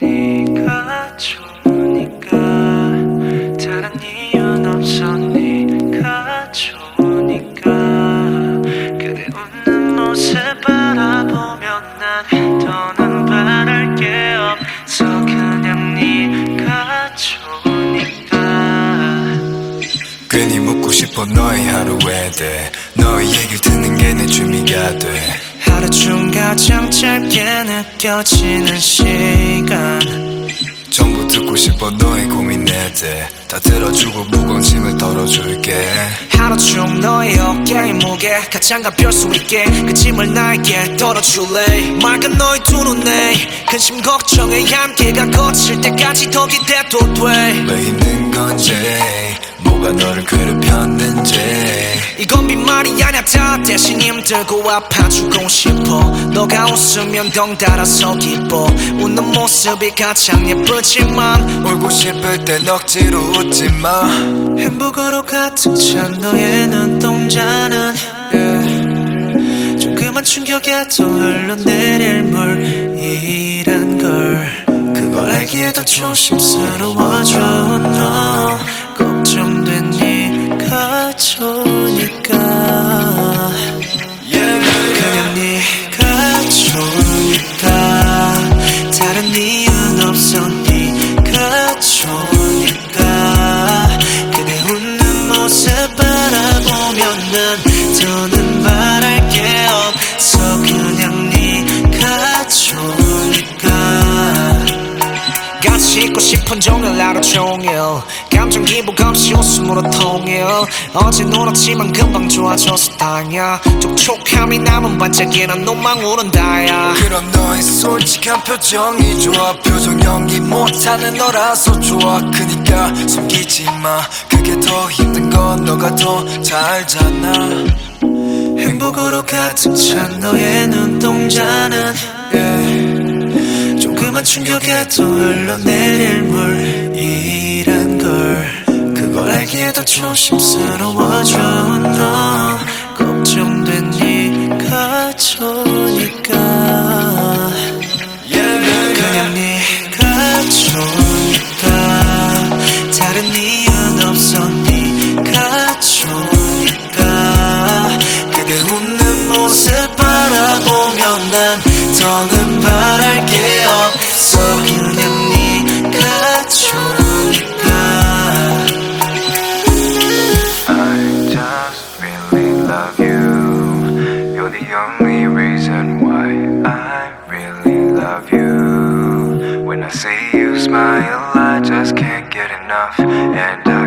네가 좋으니까. 다른 이유는 없어 네가 좋으니까. 그대 웃는 모습 바라보면 난 더는 바랄 게 없어. 그냥 네가 좋으니까. 괜히 묻고 싶어 너의 하루에 대해 너의 얘기를 듣는 게 내 취미가 돼 하루 중 가장 짧게 느껴지는 시간. 전부 듣고 싶어 너의 고민에 대해 다 들어주고 무거운 짐을 덜어줄게. 하루 중 너의 어깨의 무게 가장 가벼울 수 있게 그 짐을 나에게 덜어줄래? 맑은 너의 두 눈에 근심 걱정에 함께가 거칠 때까지 더 기대도 돼. 왜 힘든 건지 뭐가 너를 괴롭혔는지. 이건 빈말이 아냐 다 대신 힘들고 아파 주고 싶어. 너가 웃으면 덩달아서 기뻐. 웃는 모습이 가장 예쁘지만 울고 싶을 땐 억지로 웃지 마. 햄버거로 가득 찬 너의 눈동자는 yeah. 조그만 충격에도 흘러내릴 물이란 걸. 그걸 알기에도 조심스러워져 이유는 없어 네가 좋으니까 그대 웃는 모습 바라보면 난 더는 바랄 게 없어. 그냥 네가 좋으니까? 같이 있고 싶은 종일 하루 종일 감정 기복 없이 웃음으로 통일 어제 놀았지만 금방 좋아져서 다냐 촉촉함이 남은 반짝이는 눈망 우는다야. 그럼 너의 솔직한 표정이 좋아. 표정 연기 못하는 너라서 좋아. 그니까 숨기지 마. 그게 더 힘든 건 너가 더잘 알잖아 행복으로 가득 찬 너의 눈동자는 yeah. 조그만 충격에도 흘러내릴 걸 알기에도 조심스러워져 너 걱정된 네가 좋으니까? 그냥 네가 좋으니까? 다른 이유는 없어 네가 좋으니까? 그대 웃는 모습 바라보면 난 더는 I see you smile, I just can't get enough, and I